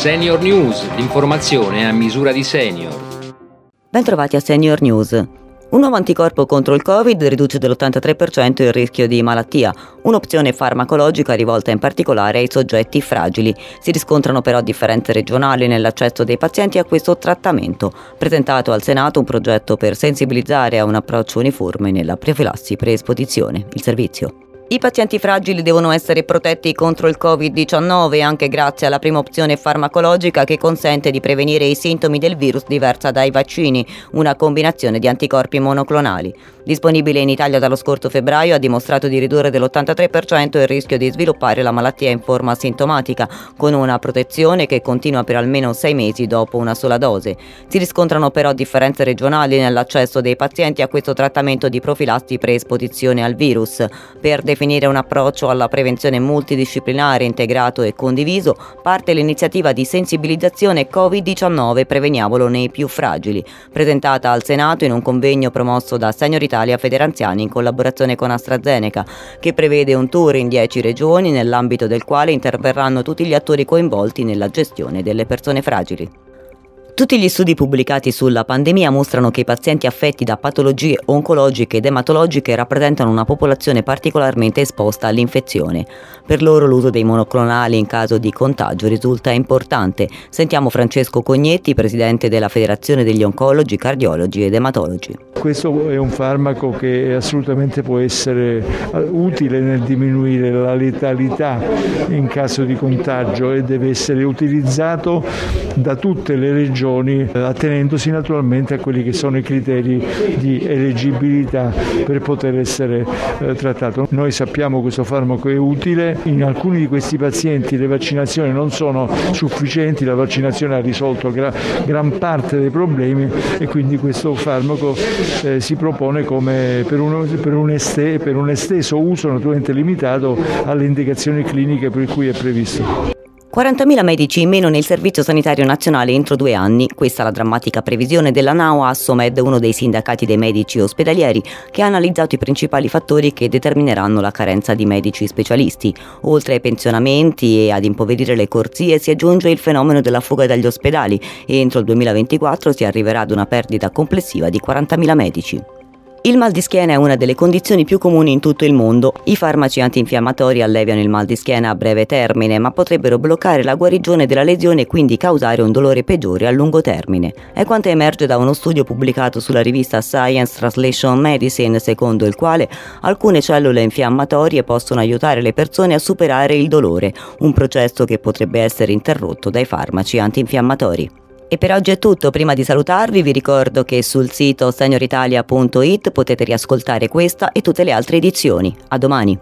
Senior News, l'informazione a misura di senior. Bentrovati a Senior News. Un nuovo anticorpo contro il Covid riduce dell'83% il rischio di malattia, un'opzione farmacologica rivolta in particolare ai soggetti fragili. Si riscontrano però differenze regionali nell'accesso dei pazienti a questo trattamento. Presentato al Senato un progetto per sensibilizzare a un approccio uniforme nella profilassi pre-esposizione. Il servizio. I pazienti fragili devono essere protetti contro il Covid-19 anche grazie alla prima opzione farmacologica che consente di prevenire i sintomi del virus diversa dai vaccini, una combinazione di anticorpi monoclonali. Disponibile in Italia dallo scorso febbraio, ha dimostrato di ridurre dell'83% il rischio di sviluppare la malattia in forma sintomatica, con una protezione che continua per almeno sei mesi dopo una sola dose. Si riscontrano però differenze regionali nell'accesso dei pazienti a questo trattamento di profilassi pre-esposizione al virus. Per definire un approccio alla prevenzione multidisciplinare integrato e condiviso, parte l'iniziativa di sensibilizzazione Covid-19 Preveniamolo nei più fragili, presentata al Senato in un convegno promosso da Senior Italia Federanziani in collaborazione con AstraZeneca, che prevede un tour in 10 regioni nell'ambito del quale interverranno tutti gli attori coinvolti nella gestione delle persone fragili. Tutti gli studi pubblicati sulla pandemia mostrano che i pazienti affetti da patologie oncologiche ed ematologiche rappresentano una popolazione particolarmente esposta all'infezione. Per loro l'uso dei monoclonali in caso di contagio risulta importante. Sentiamo Francesco Cognetti, presidente della Federazione degli Oncologi, Cardiologi ed Ematologi. Questo è un farmaco che assolutamente può essere utile nel diminuire la letalità in caso di contagio e deve essere utilizzato da tutte le regioni regioni, attenendosi naturalmente a quelli che sono i criteri di eleggibilità per poter essere eh, trattato. Noi sappiamo che questo farmaco è utile, in alcuni di questi pazienti le vaccinazioni non sono sufficienti, la vaccinazione ha risolto gra- gran parte dei problemi e quindi questo farmaco eh, si propone come per, uno, per, un este, per un esteso uso naturalmente limitato alle indicazioni cliniche per cui è previsto. 40.000 medici in meno nel Servizio Sanitario Nazionale entro due anni. Questa è la drammatica previsione della NAO Assomed, uno dei sindacati dei medici ospedalieri, che ha analizzato i principali fattori che determineranno la carenza di medici specialisti. Oltre ai pensionamenti e ad impoverire le corsie si aggiunge il fenomeno della fuga dagli ospedali entro il 2024 si arriverà ad una perdita complessiva di 40.000 medici. Il mal di schiena è una delle condizioni più comuni in tutto il mondo. I farmaci antinfiammatori alleviano il mal di schiena a breve termine, ma potrebbero bloccare la guarigione della lesione e quindi causare un dolore peggiore a lungo termine. È quanto emerge da uno studio pubblicato sulla rivista Science Translation Medicine, secondo il quale alcune cellule infiammatorie possono aiutare le persone a superare il dolore, un processo che potrebbe essere interrotto dai farmaci antinfiammatori. E per oggi è tutto, prima di salutarvi vi ricordo che sul sito senioritalia.it potete riascoltare questa e tutte le altre edizioni. A domani!